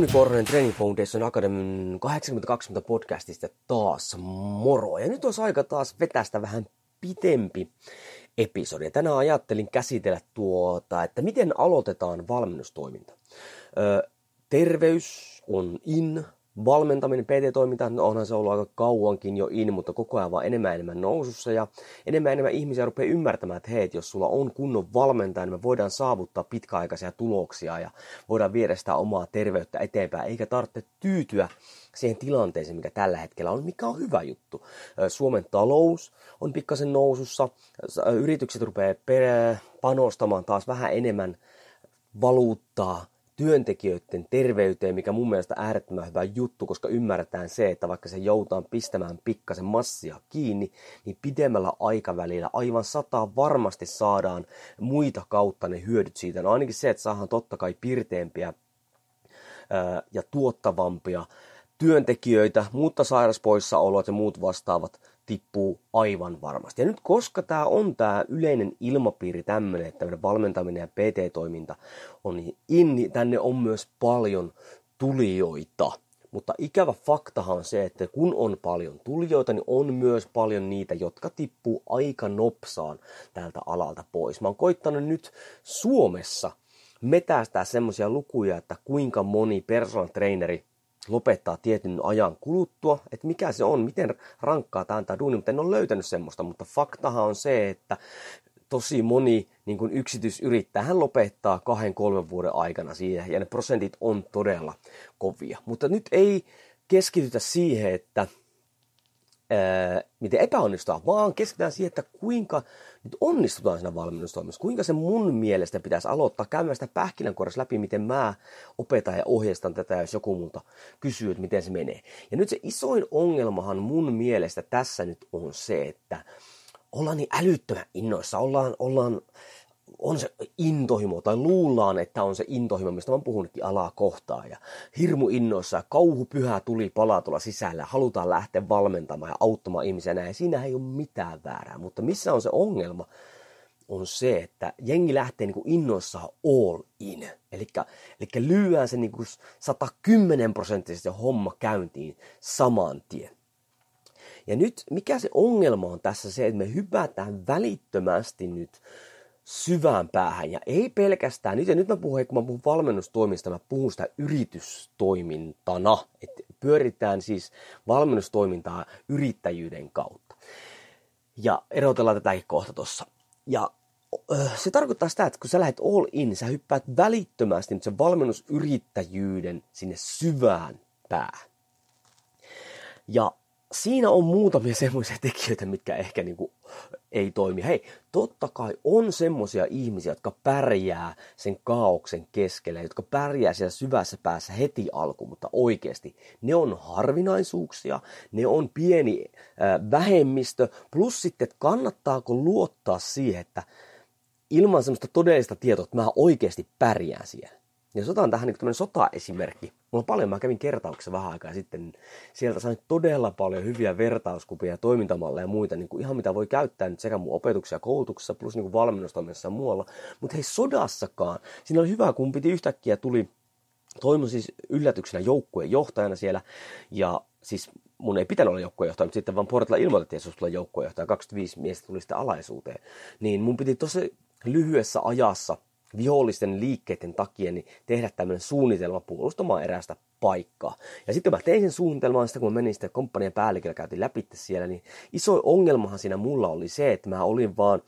Jouni Korhonen Training Foundation Academy 8020 podcastista taas moro. Ja nyt olisi aika taas vetästä vähän pitempi episodi. Tänään ajattelin käsitellä tuota, että miten aloitetaan valmennustoiminta. Ö, terveys on in, valmentaminen, PT-toiminta, no onhan se ollut aika kauankin jo in, mutta koko ajan vaan enemmän enemmän nousussa ja enemmän enemmän ihmisiä rupeaa ymmärtämään, että hei, että jos sulla on kunnon valmentaja, niin me voidaan saavuttaa pitkäaikaisia tuloksia ja voidaan viedä sitä omaa terveyttä eteenpäin, eikä tarvitse tyytyä siihen tilanteeseen, mikä tällä hetkellä on, mikä on hyvä juttu. Suomen talous on pikkasen nousussa, yritykset rupeaa panostamaan taas vähän enemmän valuuttaa työntekijöiden terveyteen, mikä mun mielestä äärettömän hyvä juttu, koska ymmärretään se, että vaikka se joutaan pistämään pikkasen massia kiinni, niin pidemmällä aikavälillä aivan sataa varmasti saadaan muita kautta ne hyödyt siitä. No ainakin se, että saadaan totta kai pirteempiä ja tuottavampia työntekijöitä, mutta sairaspoissaolot ja muut vastaavat tippuu aivan varmasti. Ja nyt koska tämä on tämä yleinen ilmapiiri tämmöinen, että tämmöinen valmentaminen ja PT-toiminta on niin in, niin tänne on myös paljon tulijoita. Mutta ikävä faktahan on se, että kun on paljon tulijoita, niin on myös paljon niitä, jotka tippuu aika nopsaan tältä alalta pois. Mä oon koittanut nyt Suomessa metästää semmoisia lukuja, että kuinka moni personal traineri lopettaa tietyn ajan kuluttua, että mikä se on, miten rankkaa tämä antaa duuni, mutta en ole löytänyt semmoista, mutta faktahan on se, että tosi moni niin kuin yksityisyrittäjä, hän lopettaa kahden, kolmen vuoden aikana siihen, ja ne prosentit on todella kovia. Mutta nyt ei keskitytä siihen, että ää, miten epäonnistaa, vaan keskitytään siihen, että kuinka nyt onnistutaan siinä valmennustoimissa. Kuinka se mun mielestä pitäisi aloittaa käymään sitä pähkinänkuoressa läpi, miten mä opetan ja ohjeistan tätä, jos joku multa kysyy, että miten se menee. Ja nyt se isoin ongelmahan mun mielestä tässä nyt on se, että ollaan niin älyttömän innoissa, ollaan, ollaan on se intohimo, tai luullaan, että on se intohimo, mistä mä oon puhunutkin alaa kohtaa, ja hirmu innoissa, kauhu pyhä tuli palaa tuolla sisällä, halutaan lähteä valmentamaan ja auttamaan ihmisiä näin, siinä ei ole mitään väärää, mutta missä on se ongelma, on se, että jengi lähtee niin innoissaan all in. Eli, lyöään se niin 110 prosenttisesti se homma käyntiin saman tien. Ja nyt mikä se ongelma on tässä se, että me hypätään välittömästi nyt syvään päähän. Ja ei pelkästään, nyt, ja nyt mä puhun, kun mä puhun valmennustoimista, mä puhun sitä yritystoimintana. Että pyöritään siis valmennustoimintaa yrittäjyyden kautta. Ja erotellaan tätäkin kohta tossa. Ja se tarkoittaa sitä, että kun sä lähdet all in, sä hyppäät välittömästi nyt sen valmennusyrittäjyyden sinne syvään päähän. Ja siinä on muutamia semmoisia tekijöitä, mitkä ehkä niin ei toimi. Hei, totta kai on semmoisia ihmisiä, jotka pärjää sen kaauksen keskellä, jotka pärjää siellä syvässä päässä heti alkuun, mutta oikeasti ne on harvinaisuuksia, ne on pieni äh, vähemmistö, plus sitten, että kannattaako luottaa siihen, että ilman semmoista todellista tietoa, että mä oikeasti pärjään siellä. Jos otan tähän niin tämmöinen sota-esimerkki. Mulla on paljon, mä kävin kertauksessa vähän aikaa sitten, niin sieltä sain todella paljon hyviä vertauskupia, toimintamalleja ja muita, niin kuin ihan mitä voi käyttää nyt sekä mun opetuksessa ja koulutuksessa, plus niin kuin valmennustoiminnassa ja muualla. Mutta hei, sodassakaan, siinä oli hyvä, kun piti yhtäkkiä tuli, toimun siis yllätyksenä joukkueen johtajana siellä, ja siis mun ei pitänyt olla joukkueenjohtaja, mutta sitten vaan Portilla ilmoitettiin, että jos tulee joukkueenjohtaja, 25 miestä tuli sitten alaisuuteen, niin mun piti tosi lyhyessä ajassa vihollisten liikkeiden takia niin tehdä tämmöinen suunnitelma puolustamaan erästä paikkaa. Ja sitten mä tein sen suunnitelman, sitten kun mä menin sitten komppanian päälliköllä, käytiin läpi siellä, niin iso ongelmahan siinä mulla oli se, että mä olin vaan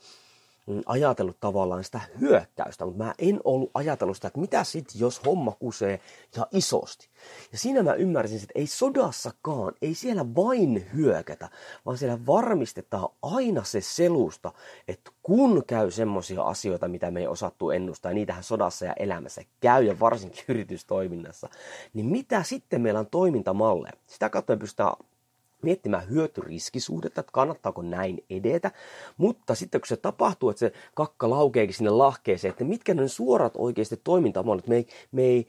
ajatellut tavallaan sitä hyökkäystä, mutta mä en ollut ajatellut sitä, että mitä sitten, jos homma kusee ja isosti. Ja siinä mä ymmärsin, että ei sodassakaan, ei siellä vain hyökätä, vaan siellä varmistetaan aina se selusta, että kun käy semmoisia asioita, mitä me ei osattu ennustaa, ja niitähän sodassa ja elämässä käy, ja varsinkin yritystoiminnassa, niin mitä sitten meillä on toimintamalleja? Sitä kautta me pystytään miettimään hyötyriskisuudetta, että kannattaako näin edetä. Mutta sitten kun se tapahtuu, että se kakka laukeekin sinne lahkeeseen, että mitkä ne suorat oikeasti toimintamallit, me ei, me ei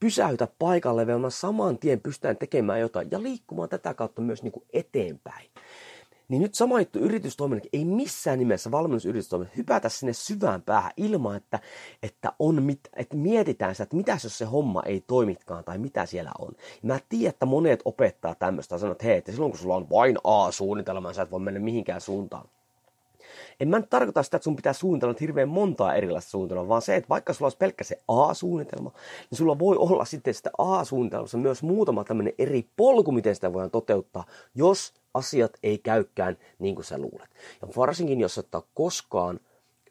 pysäytä paikalle, vaan saman tien pystytään tekemään jotain ja liikkumaan tätä kautta myös niin kuin eteenpäin. Niin nyt sama juttu yritystoiminnassa, ei missään nimessä valmennusyritystoiminnassa hypätä sinne syvään päähän ilman, että, että, on mit, että mietitään sitä, että mitä jos se homma ei toimitkaan tai mitä siellä on. Ja mä tiedän, että monet opettaa tämmöistä ja sanoo, että hei, että silloin kun sulla on vain A-suunnitelma, sä et voi mennä mihinkään suuntaan. En mä nyt tarkoita sitä, että sun pitää suunnitella hirveän montaa erilaista suunnitelmaa, vaan se, että vaikka sulla olisi pelkkä se A-suunnitelma, niin sulla voi olla sitten sitä A-suunnitelmassa myös muutama tämmöinen eri polku, miten sitä voidaan toteuttaa, jos asiat ei käykään niin kuin sä luulet. Ja varsinkin, jos et ole koskaan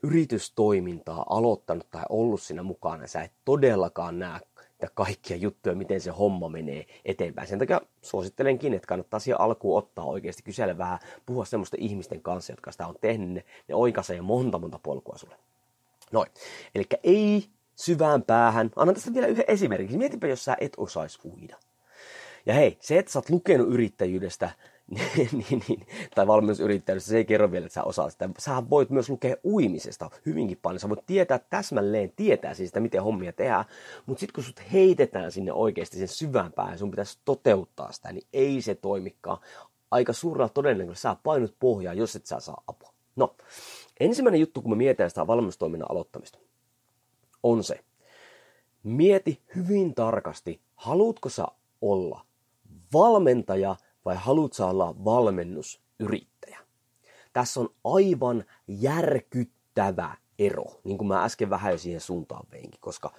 yritystoimintaa aloittanut tai ollut siinä mukana, sä et todellakaan näe että kaikkia juttuja, miten se homma menee eteenpäin. Sen takia suosittelenkin, että kannattaa siihen alkuun ottaa oikeasti kysellä vähän, puhua semmoisten ihmisten kanssa, jotka sitä on tehnyt, ne, ne oikaisee monta monta polkua sulle. Noin. Eli ei syvään päähän. Annan tästä vielä yhden esimerkin. Mietipä, jos sä et osaisi uida. Ja hei, se, että sä oot lukenut yrittäjyydestä niin, niin, tai valmennusyrittäjyydestä, se ei kerro vielä, että sä osaat sitä. Sä voit myös lukea uimisesta hyvinkin paljon. Sä voit tietää täsmälleen, tietää siis sitä, miten hommia tehdään. Mutta sitten kun sut heitetään sinne oikeasti sen syvään päähän, sun pitäisi toteuttaa sitä, niin ei se toimikaan. Aika suurella todennäköisesti sä painut pohjaa, jos et sä saa apua. No, ensimmäinen juttu, kun me mietitään sitä valmennustoiminnan aloittamista, on se, mieti hyvin tarkasti, haluatko sä olla valmentaja vai haluatko olla valmennusyrittäjä? Tässä on aivan järkyttävä ero, niin kuin mä äsken vähän jo siihen suuntaan veinkin, koska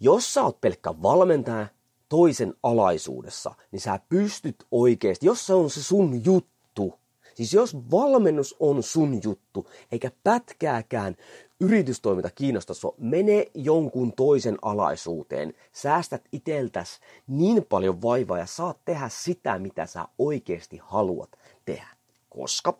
jos sä oot pelkkä valmentaja toisen alaisuudessa, niin sä pystyt oikeasti, jos se on se sun juttu, siis jos valmennus on sun juttu, eikä pätkääkään yritystoiminta kiinnostaa sua, mene jonkun toisen alaisuuteen, säästät iteltäs niin paljon vaivaa ja saat tehdä sitä, mitä sä oikeasti haluat tehdä. Koska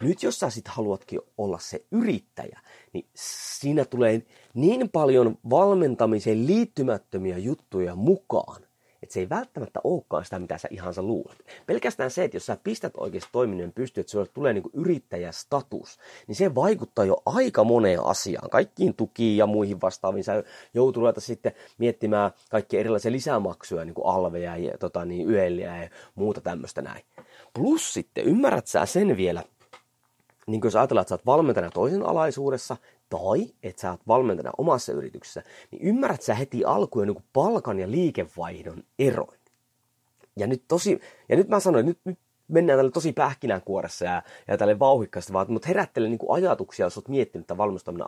nyt jos sä sit haluatkin olla se yrittäjä, niin siinä tulee niin paljon valmentamiseen liittymättömiä juttuja mukaan, että se ei välttämättä olekaan sitä, mitä sä ihan sä luulet. Pelkästään se, että jos sä pistät oikeasti toiminnan pystyyn, että sulle tulee niin yrittäjästatus, niin se vaikuttaa jo aika moneen asiaan, kaikkiin tukiin ja muihin vastaaviin. Sä joutuu ruveta sitten miettimään kaikkia erilaisia lisämaksuja, niin kuin alveja ja tota, niin, yeliä ja muuta tämmöistä näin. Plus sitten, ymmärrät sä sen vielä, niin jos ajatellaan, että sä oot valmentajana toisen alaisuudessa, tai että sä oot valmentajana omassa yrityksessä, niin ymmärrät sä heti alkuun niin palkan ja liikevaihdon eroin. Ja nyt, tosi, ja nyt mä sanoin, nyt, nyt mennään tälle tosi pähkinänkuoressa ja, ja tälle vauhikkaasti, vaan mutta herättele niin ajatuksia, jos olet miettinyt tämän valmistaminen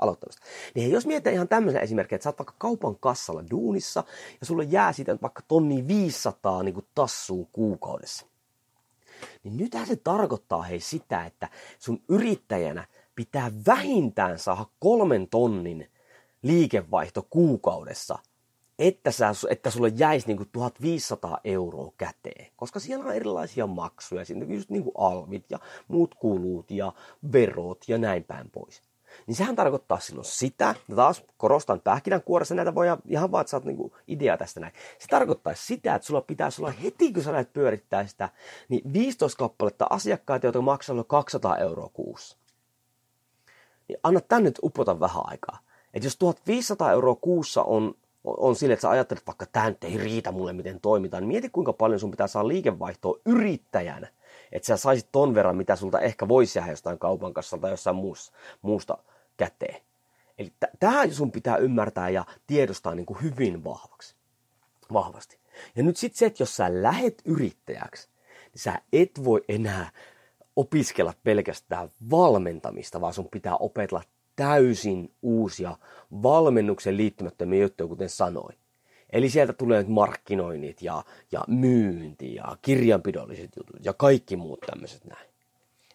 aloittamista. Niin jos mietitään ihan tämmöisen esimerkin, että sä oot vaikka kaupan kassalla duunissa ja sulle jää siitä vaikka tonni 500 niin tassuun kuukaudessa. Niin nythän se tarkoittaa hei sitä, että sun yrittäjänä pitää vähintään saada kolmen tonnin liikevaihto kuukaudessa, että, sä, että sulle jäisi niinku 1500 euroa käteen. Koska siellä on erilaisia maksuja, siinä just niinku alvit ja muut kulut ja verot ja näin päin pois. Niin sehän tarkoittaa silloin sitä, ja taas korostan pähkinänkuoressa näitä voi ihan vaan, että saat niinku idea tästä näin. Se tarkoittaa sitä, että sulla pitäisi olla heti, kun sä lähdet pyörittää sitä, niin 15 kappaletta asiakkaita, jotka maksaa 200 euroa kuussa niin anna tänne nyt upota vähän aikaa. Että jos 1500 euroa kuussa on, on sille, että sä ajattelet, että vaikka tämä nyt ei riitä mulle, miten toimitaan, niin mieti kuinka paljon sun pitää saada liikevaihtoa yrittäjänä, että sä saisit ton verran, mitä sulta ehkä voisi jäädä jostain kaupan kassalta tai jossain muusta, muusta käteen. Eli t- tähän sun pitää ymmärtää ja tiedostaa niin kuin hyvin vahvaksi, vahvasti. Ja nyt sitten se, että jos sä lähet yrittäjäksi, niin sä et voi enää opiskella pelkästään valmentamista, vaan sun pitää opetella täysin uusia valmennuksen liittymättömiä juttuja, kuten sanoin. Eli sieltä tulee markkinoinnit ja, ja myynti ja kirjanpidolliset jutut ja kaikki muut tämmöiset näin.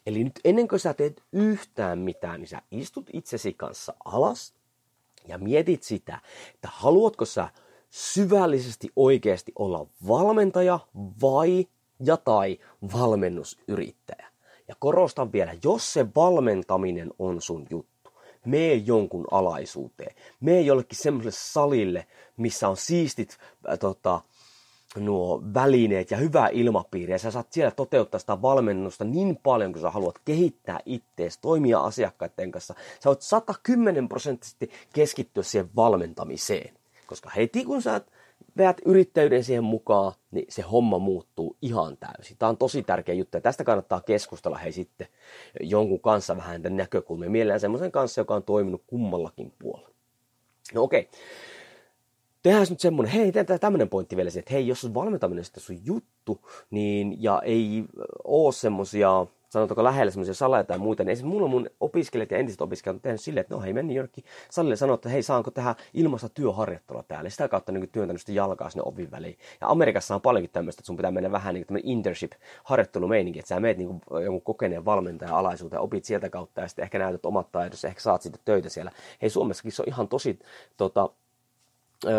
Eli nyt ennen kuin sä teet yhtään mitään, niin sä istut itsesi kanssa alas ja mietit sitä, että haluatko sä syvällisesti oikeasti olla valmentaja vai ja tai valmennusyrittäjä. Ja korostan vielä, jos se valmentaminen on sun juttu, mee jonkun alaisuuteen. Mee jollekin semmoiselle salille, missä on siistit äh, tota, nuo välineet ja hyvä ilmapiiri. Ja sä saat siellä toteuttaa sitä valmennusta niin paljon, kun sä haluat kehittää ittees, toimia asiakkaiden kanssa. Sä voit 110 prosenttisesti keskittyä siihen valmentamiseen. Koska heti kun sä veät yrittäjyyden siihen mukaan, niin se homma muuttuu ihan täysin. Tämä on tosi tärkeä juttu ja tästä kannattaa keskustella hei sitten jonkun kanssa vähän tämän näkökulmia. Mielellään semmoisen kanssa, joka on toiminut kummallakin puolella. No okei. Okay. Tehdään nyt semmoinen, hei, tämmöinen pointti vielä, että hei, jos on valmentaminen sitten sun juttu, niin, ja ei ole semmoisia sanotaanko lähellä semmoisia saleja tai muita, niin esimerkiksi mulla mun opiskelijat ja entiset opiskelijat on tehnyt silleen, että no hei, meni jonnekin salille sanoa, että hei, saanko tehdä ilmasta työharjoittelua täällä. Sitä kautta niin työntänyt sitä jalkaa sinne ovin väliin. Ja Amerikassa on paljonkin tämmöistä, että sun pitää mennä vähän niin kuin internship-harjoittelumeininki, että sä meet niin kuin jonkun kokeneen valmentajan alaisuuteen, opit sieltä kautta ja sitten ehkä näytät omat taidot, ehkä saat sitten töitä siellä. Hei, Suomessakin se on ihan tosi tota,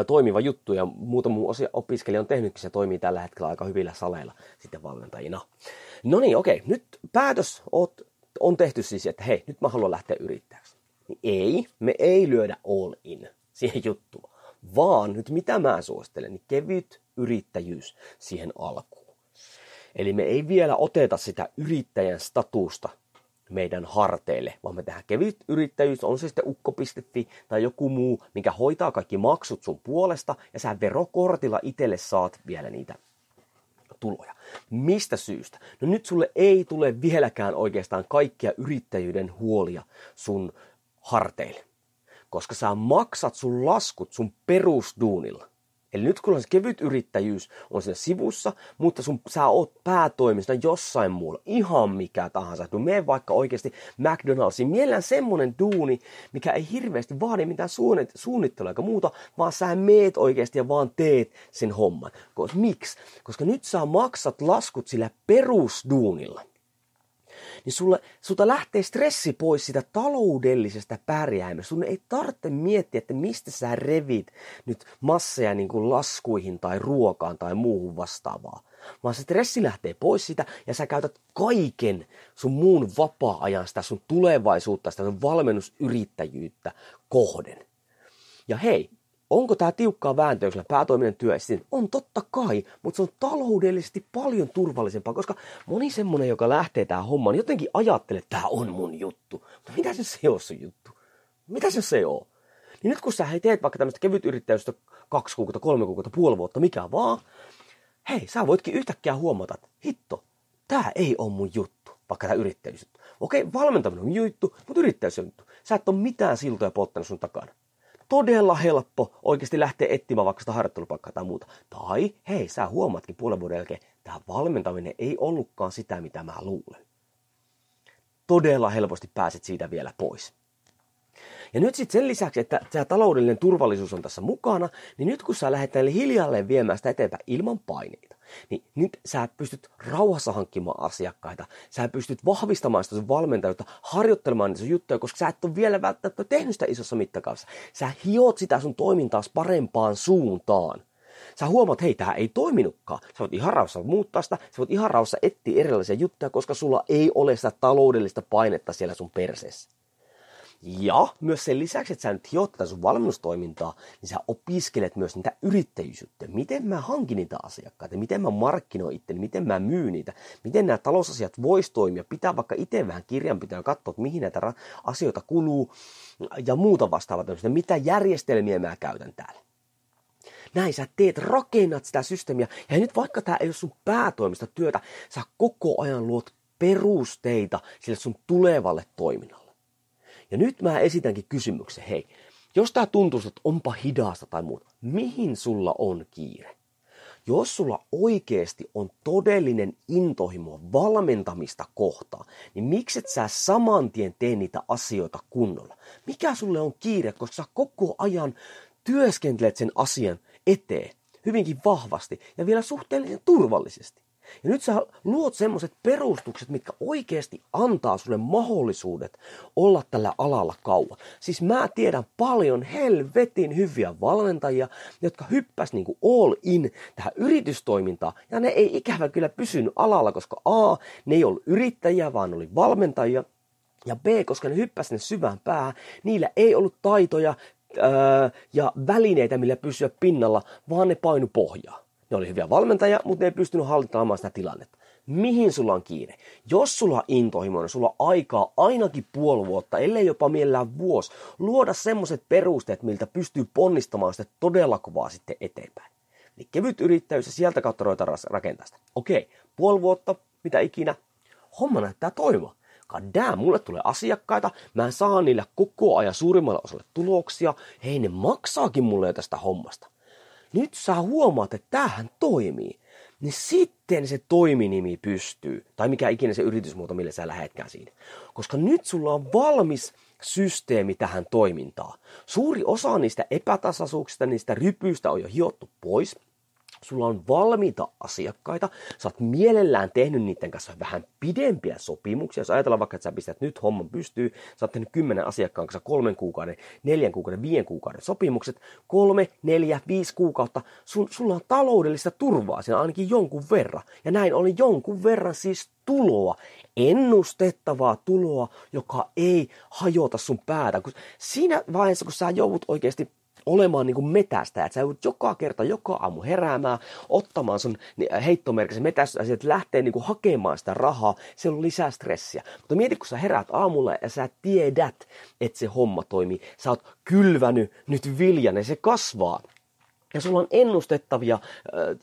toimiva juttu ja muutama muu opiskelija on tehnytkin, se toimii tällä hetkellä aika hyvillä saleilla sitten valmentajina. No niin, okei, nyt päätös on tehty siis, että hei, nyt mä haluan lähteä yrittäjäksi. Niin ei, me ei lyödä all in siihen juttuun, vaan nyt mitä mä suosittelen, niin kevyt yrittäjyys siihen alkuun. Eli me ei vielä oteta sitä yrittäjän statusta meidän harteille, vaan me tehdään kevyt yrittäjyys, on se sitten ukko.fi tai joku muu, mikä hoitaa kaikki maksut sun puolesta ja sä verokortilla itselle saat vielä niitä tuloja. Mistä syystä? No nyt sulle ei tule vieläkään oikeastaan kaikkia yrittäjyyden huolia sun harteille, koska sä maksat sun laskut sun perusduunilla. Eli nyt kun se kevyt yrittäjyys on siinä sivussa, mutta sun, sä oot päätoimista jossain muulla, ihan mikä tahansa. No mene vaikka oikeasti McDonald'siin, mielellään semmonen duuni, mikä ei hirveästi vaadi mitään suunnittelua eikä muuta, vaan sä meet oikeasti ja vaan teet sen homman. Miksi? Koska nyt sä maksat laskut sillä perusduunilla niin sulle, sulta lähtee stressi pois sitä taloudellisesta pärjäämisestä. Sun ei tarvitse miettiä, että mistä sä revit nyt masseja niin kuin laskuihin tai ruokaan tai muuhun vastaavaa. Vaan se stressi lähtee pois sitä ja sä käytät kaiken sun muun vapaa-ajan sitä sun tulevaisuutta, sitä sun valmennusyrittäjyyttä kohden. Ja hei, Onko tämä tiukkaa vääntöä, jos päätoiminen työ On totta kai, mutta se on taloudellisesti paljon turvallisempaa, koska moni semmonen, joka lähtee tähän hommaan, niin jotenkin ajattelee, että tämä on mun juttu. Mutta mitä se se on se juttu? Mitä se se on? Niin nyt kun sä hei, teet vaikka tämmöistä kevyt yrittäjyystä kaksi kuukautta, kolme kuukautta, puoli vuotta, mikä vaan, hei, sä voitkin yhtäkkiä huomata, että hitto, tämä ei ole mun juttu, vaikka tämä yrittäjyys. Okei, valmentaminen on juttu, mutta yrittäjyys on juttu. Sä et ole mitään siltoja polttanut sun takana todella helppo oikeasti lähteä etsimään vaikka sitä harjoittelupaikkaa tai muuta. Tai hei, sä huomaatkin puolen vuoden jälkeen, tämä valmentaminen ei ollutkaan sitä, mitä mä luulen. Todella helposti pääset siitä vielä pois. Ja nyt sitten sen lisäksi, että tämä taloudellinen turvallisuus on tässä mukana, niin nyt kun sä lähdet hiljalleen viemään sitä eteenpäin ilman paineita, niin nyt sä pystyt rauhassa hankkimaan asiakkaita, sä pystyt vahvistamaan sitä sun valmentajuutta, harjoittelemaan niitä sun juttuja, koska sä et ole vielä välttämättä tehnyt sitä isossa mittakaavassa. Sä hiot sitä sun toimintaa parempaan suuntaan. Sä huomaat, hei, tämä ei toiminutkaan. Sä voit ihan rauhassa muuttaa sitä, sä voit ihan rauhassa etsiä erilaisia juttuja, koska sulla ei ole sitä taloudellista painetta siellä sun perseessä. Ja myös sen lisäksi, että sä nyt hiot tätä sun valmennustoimintaa, niin sä opiskelet myös niitä yrittäjyysjuttuja. Miten mä hankin niitä asiakkaita, miten mä markkinoin itteni, miten mä myyn niitä, miten nämä talousasiat vois toimia. Pitää vaikka itse vähän kirjanpitoa ja katsoa, että mihin näitä asioita kuluu ja muuta vastaavaa tämmöistä. Mitä järjestelmiä mä käytän täällä. Näin sä teet, rakennat sitä systeemiä. Ja nyt vaikka tämä ei ole sun päätoimista työtä, sä koko ajan luot perusteita sille sun tulevalle toiminnalle. Ja nyt mä esitänkin kysymyksen, hei, jos tää tuntuu, että onpa hidasta tai muuta, mihin sulla on kiire? Jos sulla oikeasti on todellinen intohimo valmentamista kohtaan, niin miksi et sä saman tien tee niitä asioita kunnolla? Mikä sulle on kiire, koska sä koko ajan työskentelet sen asian eteen hyvinkin vahvasti ja vielä suhteellisen turvallisesti. Ja nyt sä luot semmoset perustukset, mitkä oikeasti antaa sulle mahdollisuudet olla tällä alalla kauan. Siis mä tiedän paljon helvetin hyviä valmentajia, jotka hyppäs niinku all in tähän yritystoimintaan. Ja ne ei ikävä kyllä pysynyt alalla, koska A, ne ei ollut yrittäjiä, vaan oli valmentajia. Ja B, koska ne hyppäsi sinne syvään päähän, niillä ei ollut taitoja öö, ja välineitä, millä pysyä pinnalla, vaan ne painu pohjaa. Ne oli hyviä valmentajia, mutta ne ei pystynyt hallitsemaan sitä tilannetta. Mihin sulla on kiire? Jos sulla on intohimoinen, sulla on aikaa ainakin puoli vuotta, ellei jopa mielellään vuosi, luoda semmoiset perusteet, miltä pystyy ponnistamaan sitä todella kovaa sitten eteenpäin. Eli kevyt yrittäjyys ja sieltä kautta ruvetaan rakentaa sitä. Okei, puoli vuotta, mitä ikinä, homma näyttää. God damn, mulle tulee asiakkaita, mä saan niillä koko ajan suurimmalle osalle tuloksia, hei ne maksaakin mulle jo tästä hommasta nyt sä huomaat, että tämähän toimii, niin sitten se toiminimi pystyy, tai mikä ikinä se yritysmuoto, millä sä lähetkään siinä. Koska nyt sulla on valmis systeemi tähän toimintaan. Suuri osa niistä epätasaisuuksista, niistä rypyistä on jo hiottu pois sulla on valmiita asiakkaita, sä oot mielellään tehnyt niiden kanssa vähän pidempiä sopimuksia. Jos ajatellaan vaikka, että sä pistät nyt homman pystyy, sä oot tehnyt kymmenen asiakkaan kanssa kolmen kuukauden, neljän kuukauden, viiden kuukauden sopimukset, kolme, neljä, viisi kuukautta, sun, sulla on taloudellista turvaa siinä ainakin jonkun verran. Ja näin oli jonkun verran siis tuloa, ennustettavaa tuloa, joka ei hajota sun päätä. Kun siinä vaiheessa, kun sä joudut oikeasti olemaan niin kuin metästä, että sä joudut joka kerta, joka aamu heräämään, ottamaan sun heittomerkisen metästä, että lähtee niin kuin hakemaan sitä rahaa, se on lisää stressiä. Mutta mieti, kun sä heräät aamulla ja sä tiedät, että se homma toimii, sä oot kylvänyt nyt viljan ja se kasvaa. Ja sulla on ennustettavia äh,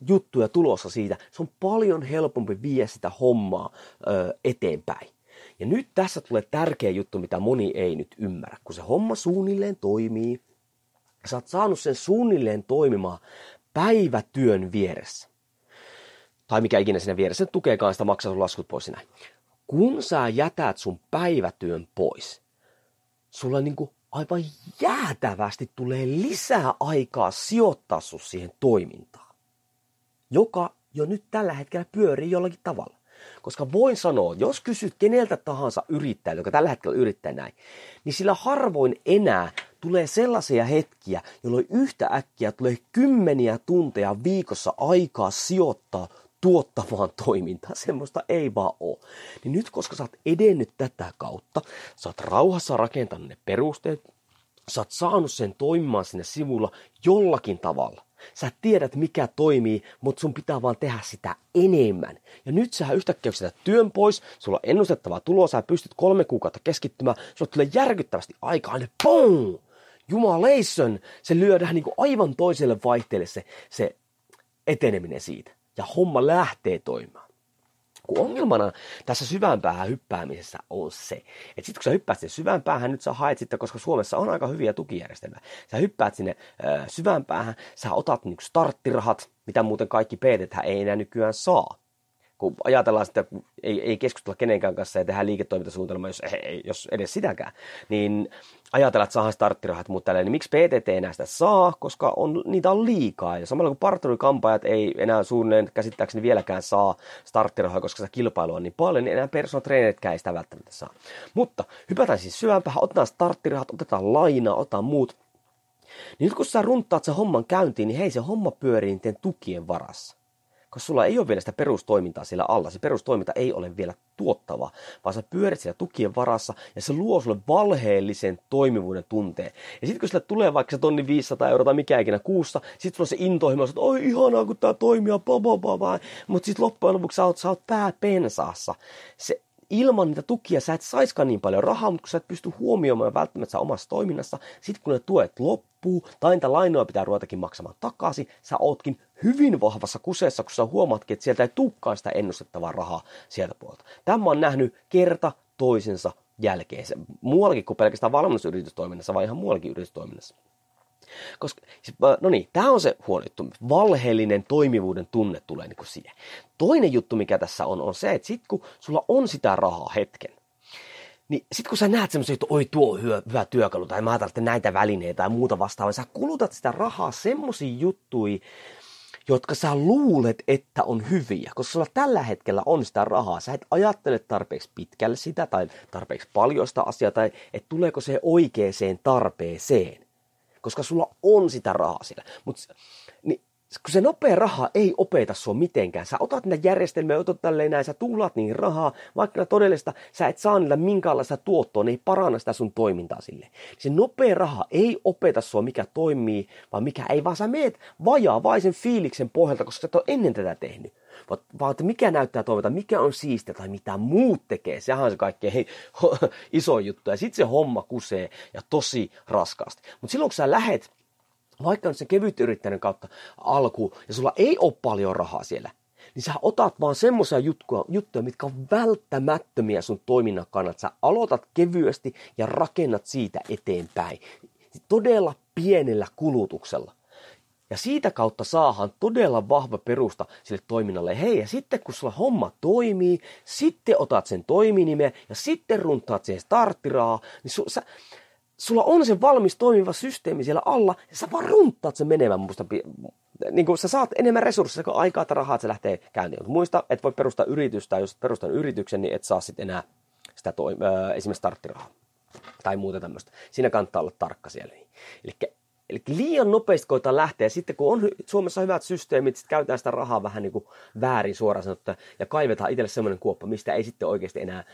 juttuja tulossa siitä. Se on paljon helpompi vie sitä hommaa äh, eteenpäin. Ja nyt tässä tulee tärkeä juttu, mitä moni ei nyt ymmärrä. Kun se homma suunnilleen toimii, sä oot saanut sen suunnilleen toimimaan päivätyön vieressä. Tai mikä ikinä siinä vieressä tukeekaan sitä maksaa sun laskut pois näin. Kun sä jätät sun päivätyön pois, sulla niin kuin aivan jäätävästi tulee lisää aikaa sijoittaa sun siihen toimintaan, joka jo nyt tällä hetkellä pyörii jollakin tavalla. Koska voin sanoa, jos kysyt keneltä tahansa yrittäjältä, joka tällä hetkellä yrittää näin, niin sillä harvoin enää tulee sellaisia hetkiä, jolloin yhtä äkkiä tulee kymmeniä tunteja viikossa aikaa sijoittaa tuottavaan toimintaan. Semmoista ei vaan ole. Niin nyt, koska sä oot edennyt tätä kautta, sä oot rauhassa rakentanut ne perusteet, sä oot saanut sen toimimaan sinne sivulla jollakin tavalla. Sä tiedät, mikä toimii, mutta sun pitää vaan tehdä sitä enemmän. Ja nyt sä yhtäkkiä sitä työn pois, sulla on ennustettavaa tuloa, sä pystyt kolme kuukautta keskittymään, sulla tulee järkyttävästi aikaa, niin boom! Jumaleison, se lyödään niin aivan toiselle vaihteelle se, se eteneminen siitä. Ja homma lähtee toimimaan. Kun ongelmana tässä syvään päähän hyppäämisessä on se, että sitten kun sä hyppäät sinne syvään päähän, nyt sä haet sitten, koska Suomessa on aika hyviä tukijärjestelmiä. Sä hyppäät sinne äh, syvään päähän, sä otat niin starttirahat, mitä muuten kaikki PT ei enää nykyään saa kun ajatellaan sitä, kun ei, ei keskustella kenenkään kanssa ja tehdä liiketoimintasuunnitelma, jos, ei, jos edes sitäkään, niin ajatellaan, että saadaan starttirahat, mutta tälleen, niin miksi PTT enää sitä saa, koska on, niitä on liikaa. Ja samalla kun parturikampaajat ei enää suunnilleen käsittääkseni vieläkään saa starttirahaa, koska sitä kilpailua on niin paljon, niin enää personal trainerit ei sitä välttämättä saa. Mutta hypätään siis syvämpään, otetaan starttirahat, otetaan lainaa, otetaan muut. Niin nyt kun sä runtaat sen homman käyntiin, niin hei se homma pyörii niiden tukien varassa koska sulla ei ole vielä sitä perustoimintaa siellä alla. Se perustoiminta ei ole vielä tuottava, vaan sä pyörit siellä tukien varassa ja se luo sulle valheellisen toimivuuden tunteen. Ja sitten kun sille tulee vaikka se tonni 500 euroa tai mikä ikinä kuussa, sitten sulla on se intohimo, että oi ihanaa kun tää toimii, mutta sitten loppujen lopuksi sä oot, sä oot pää pensaassa. Se, ilman niitä tukia sä et saiskaan niin paljon rahaa, mutta kun sä et pysty huomioimaan välttämättä omassa toiminnassa, sitten kun ne tuet loppuu, tai niitä lainoja pitää ruvetakin maksamaan takaisin, sä ootkin hyvin vahvassa kuseessa, kun sä huomaatkin, että sieltä ei tukkaan sitä ennustettavaa rahaa sieltä puolta. Tämä on nähnyt kerta toisensa jälkeen. Muuallakin kuin pelkästään valmennusyritystoiminnassa, vaan ihan muuallakin yritystoiminnassa. Koska, siis, no niin, tämä on se huono juttu. Valheellinen toimivuuden tunne tulee niin kuin siihen. Toinen juttu, mikä tässä on, on se, että sit kun sulla on sitä rahaa hetken, niin sit kun sä näet semmoisen, että oi tuo on hyvä, hyvä työkalu, tai mä tarvitsen näitä välineitä tai muuta vastaavaa, sä kulutat sitä rahaa semmoisiin juttuihin, jotka sä luulet, että on hyviä, koska sulla tällä hetkellä on sitä rahaa. Sä et ajattele tarpeeksi pitkälle sitä tai tarpeeksi paljon sitä asiaa tai että tuleeko se oikeaan tarpeeseen, koska sulla on sitä rahaa siellä. Mut, niin kun se nopea raha ei opeta sua mitenkään. Sä otat niitä järjestelmiä, otat tälleen näin, sä tuhlaat niin rahaa, vaikka todellista sä et saa niillä minkäänlaista tuottoa, ne ei paranna sitä sun toimintaa sille. Se nopea raha ei opeta sua, mikä toimii, vaan mikä ei, vaan sä meet vajaa vai sen fiiliksen pohjalta, koska sä et ole ennen tätä tehnyt. Vaan että mikä näyttää toimita, mikä on siistiä tai mitä muut tekee. Sehän on se kaikkein hei, iso juttu. Ja sitten se homma kusee ja tosi raskaasti. Mutta silloin kun sä lähet vaikka nyt sen kevyt yrittäjän kautta alku, ja sulla ei ole paljon rahaa siellä, niin sä otat vaan semmoisia juttuja, juttuja, mitkä on välttämättömiä sun toiminnan kannalta. Sä aloitat kevyesti ja rakennat siitä eteenpäin. Todella pienellä kulutuksella. Ja siitä kautta saahan todella vahva perusta sille toiminnalle. Hei, ja sitten kun sulla homma toimii, sitten otat sen toiminimen ja sitten runtaat siihen starttirahaa, niin su, sä, sulla on se valmis toimiva systeemi siellä alla, ja sä vaan runtaat sen menemään musta. Niin kuin sä saat enemmän resursseja kuin aikaa tai rahaa, että se lähtee käyntiin. Mutta muista, että voi perustaa yritystä, jos perustan yrityksen, niin et saa sitten enää sitä toi, äh, esimerkiksi starttirahaa tai muuta tämmöistä. Siinä kannattaa olla tarkka siellä. Eli Eli liian nopeasti koetaan lähteä. Sitten kun on Suomessa hyvät systeemit, sitten käytetään sitä rahaa vähän niin kuin väärin suoraan sanottuna, ja kaivetaan itselle semmoinen kuoppa, mistä ei sitten oikeasti enää äh,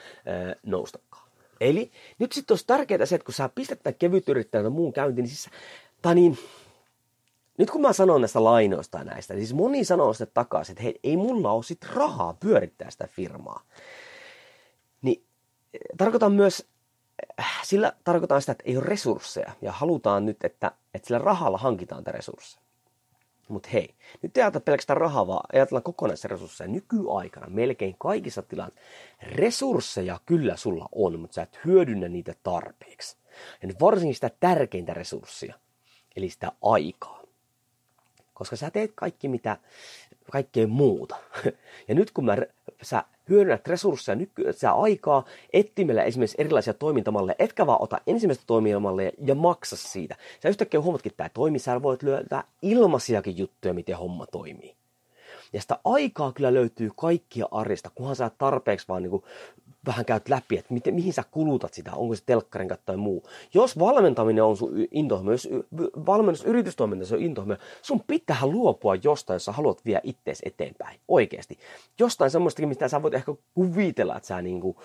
noustakaan. Eli nyt sitten olisi tärkeää se, että kun sä pistät tämän kevyt yrittäjän muun käyntiin, niin siis, tai niin, nyt kun mä sanon näistä lainoista ja näistä, niin siis moni sanoo sitten takaisin, että hei, ei mulla ole sit rahaa pyörittää sitä firmaa. Niin tarkoitan myös, äh, sillä tarkoitan sitä, että ei ole resursseja ja halutaan nyt, että, että sillä rahalla hankitaan tätä resursseja. Mutta hei, nyt ei ajatella pelkästään rahaa, vaan ajatellaan kokonaisresursseja. Nykyaikana melkein kaikissa tilanteissa resursseja kyllä sulla on, mutta sä et hyödynnä niitä tarpeeksi. Ja nyt varsinkin sitä tärkeintä resurssia, eli sitä aikaa. Koska sä teet kaikki mitä, kaikkea muuta. Ja nyt kun mä, sä hyödynnät resursseja, nykyään aikaa etsimällä esimerkiksi erilaisia toimintamalleja, etkä vaan ota ensimmäistä toimintamalleja ja maksa siitä. Sä yhtäkkiä huomatkin, että tämä toimii, sä voit löytää ilmaisiakin juttuja, miten homma toimii. Ja sitä aikaa kyllä löytyy kaikkia arjesta, kunhan sä tarpeeksi vaan niin vähän käyt läpi, että miten, mihin sä kulutat sitä, onko se telkkarin tai muu. Jos valmentaminen on sun intohimo, jos valmennusyritystoiminta se on intohimo, sun pitää luopua jostain, jos sä haluat viedä ittees eteenpäin, oikeasti. Jostain semmoistakin, mistä sä voit ehkä kuvitella, että sä niinku,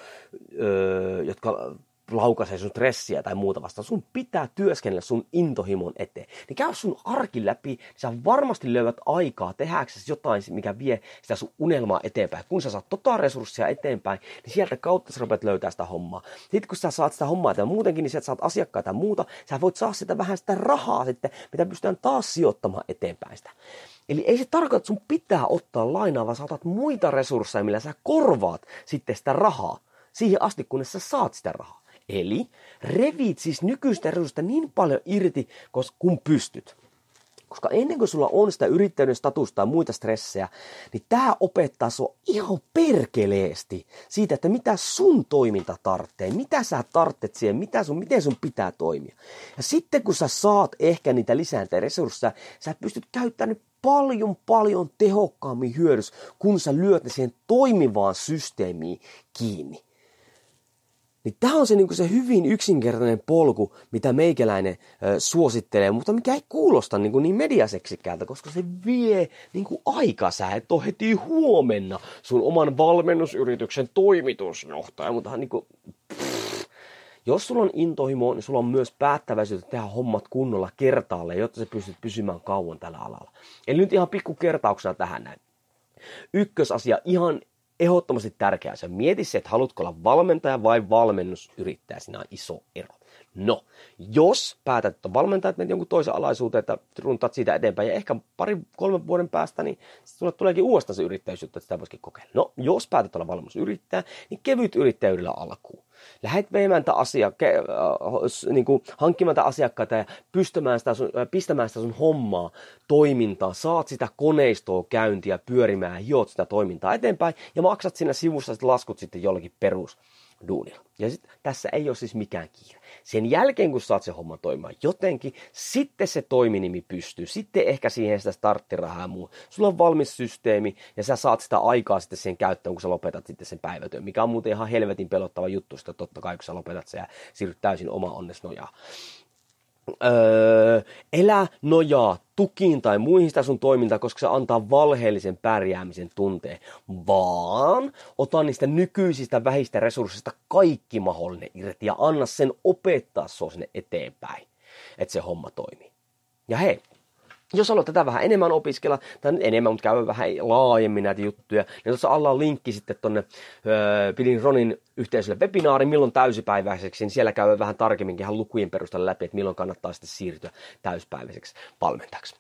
öö, jotka laukaisee sun stressiä tai muuta vastaan. Sun pitää työskennellä sun intohimon eteen. Niin käy sun arki läpi, niin sä varmasti löydät aikaa tehdäksesi jotain, mikä vie sitä sun unelmaa eteenpäin. Kun sä saat tota resursseja eteenpäin, niin sieltä kautta sä rupeat löytää sitä hommaa. Sitten kun sä saat sitä hommaa ja muutenkin, niin sieltä saat asiakkaita ja muuta, sä voit saada sitä vähän sitä rahaa sitten, mitä pystytään taas sijoittamaan eteenpäin sitä. Eli ei se tarkoita, että sun pitää ottaa lainaa, vaan sä otat muita resursseja, millä sä korvaat sitten sitä rahaa siihen asti, kunnes sä saat sitä rahaa. Eli revit siis nykyistä resursseista niin paljon irti, kun pystyt. Koska ennen kuin sulla on sitä yrittäjyyden statusta tai muita stressejä, niin tämä opettaa sua ihan perkeleesti siitä, että mitä sun toiminta tarvitsee, mitä sä tarvitset siihen, mitä sun, miten sun pitää toimia. Ja sitten kun sä saat ehkä niitä lisääntä resursseja, sä pystyt käyttämään paljon paljon tehokkaammin hyödys, kun sä lyöt ne siihen toimivaan systeemiin kiinni. Niin tämä on se, niin se hyvin yksinkertainen polku, mitä meikäläinen ö, suosittelee, mutta mikä ei kuulosta niin, niin mediaseksikkäältä, koska se vie niin kuin aika. Sä et ole heti huomenna sun oman valmennusyrityksen toimitusjohtaja, mutta niin kuin, jos sulla on intohimo, niin sulla on myös päättäväisyyttä tehdä hommat kunnolla kertaalle, jotta sä pystyt pysymään kauan tällä alalla. Eli nyt ihan pikku kertauksena tähän näin. Ykkösasia, ihan ehdottomasti tärkeää. Se mieti se, että haluatko olla valmentaja vai valmennusyrittäjä. Siinä on iso ero. No, jos päätät, että valmentajat menet jonkun toisen alaisuuteen, että runtaat siitä eteenpäin ja ehkä pari, kolmen vuoden päästä, niin sulle tuleekin uudestaan se yrittäjyys, että sitä voisikin kokeilla. No, jos päätät olla valmennusyrittäjä, niin kevyt yrittäjyydellä alkuun. Lähet veemään asia, äh, niin kuin hankkimaan asiakkaita ja pystämään sitä sun, äh, pistämään sitä sun hommaa, toimintaa, saat sitä koneistoa käyntiä pyörimään, hiot sitä toimintaa eteenpäin ja maksat siinä sivussa laskut sitten jollekin perus duunilla. Ja sit, tässä ei ole siis mikään kiire. Sen jälkeen, kun saat se homma toimimaan jotenkin, sitten se toiminimi pystyy. Sitten ehkä siihen sitä starttirahaa ja muu. Sulla on valmis systeemi ja sä saat sitä aikaa sitten siihen käyttöön, kun sä lopetat sitten sen päivätyön. Mikä on muuten ihan helvetin pelottava juttu sitä totta kai, kun sä lopetat sen ja siirryt täysin oma onnes nojaa öö, elä nojaa tukiin tai muihin sitä sun toimintaa, koska se antaa valheellisen pärjäämisen tunteen, vaan ota niistä nykyisistä vähistä resursseista kaikki mahdollinen irti ja anna sen opettaa sua sinne eteenpäin, että se homma toimii. Ja hei, jos haluat tätä vähän enemmän opiskella, tai enemmän, mutta käydä vähän laajemmin näitä juttuja, niin tuossa alla on linkki sitten tonne öö, Pidin Ronin yhteisölle webinaari, milloin täysipäiväiseksi, niin siellä käy vähän tarkemmin ihan lukujen perusteella läpi, että milloin kannattaa sitten siirtyä täyspäiväiseksi valmentajaksi.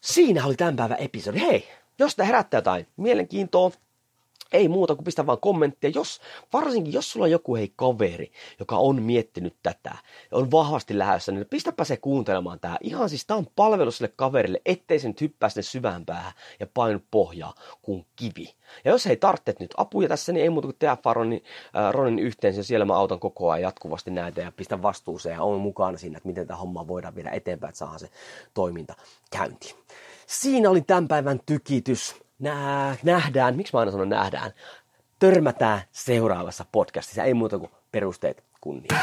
Siinä oli tämän päivän episodi. Hei, jos tämä herättää jotain mielenkiintoa, ei muuta kuin pistä vaan kommenttia, jos, varsinkin jos sulla on joku hei kaveri, joka on miettinyt tätä on vahvasti lähdössä, niin pistäpä se kuuntelemaan tää. Ihan siis tää on palvelu sille kaverille, ettei se nyt hyppää sinne syvään päähän ja painu pohjaa kuin kivi. Ja jos hei tarvitset nyt apuja tässä, niin ei muuta kuin tehdä Faronin, äh, Ronin yhteen, ja siellä mä autan koko ajan jatkuvasti näitä ja pistän vastuuseen ja on mukana siinä, että miten tämä homma voidaan viedä eteenpäin, että saadaan se toiminta käyntiin. Siinä oli tämän päivän tykitys nää, nähdään, miksi mä aina sanon nähdään, törmätään seuraavassa podcastissa. Ei muuta kuin perusteet kunnia.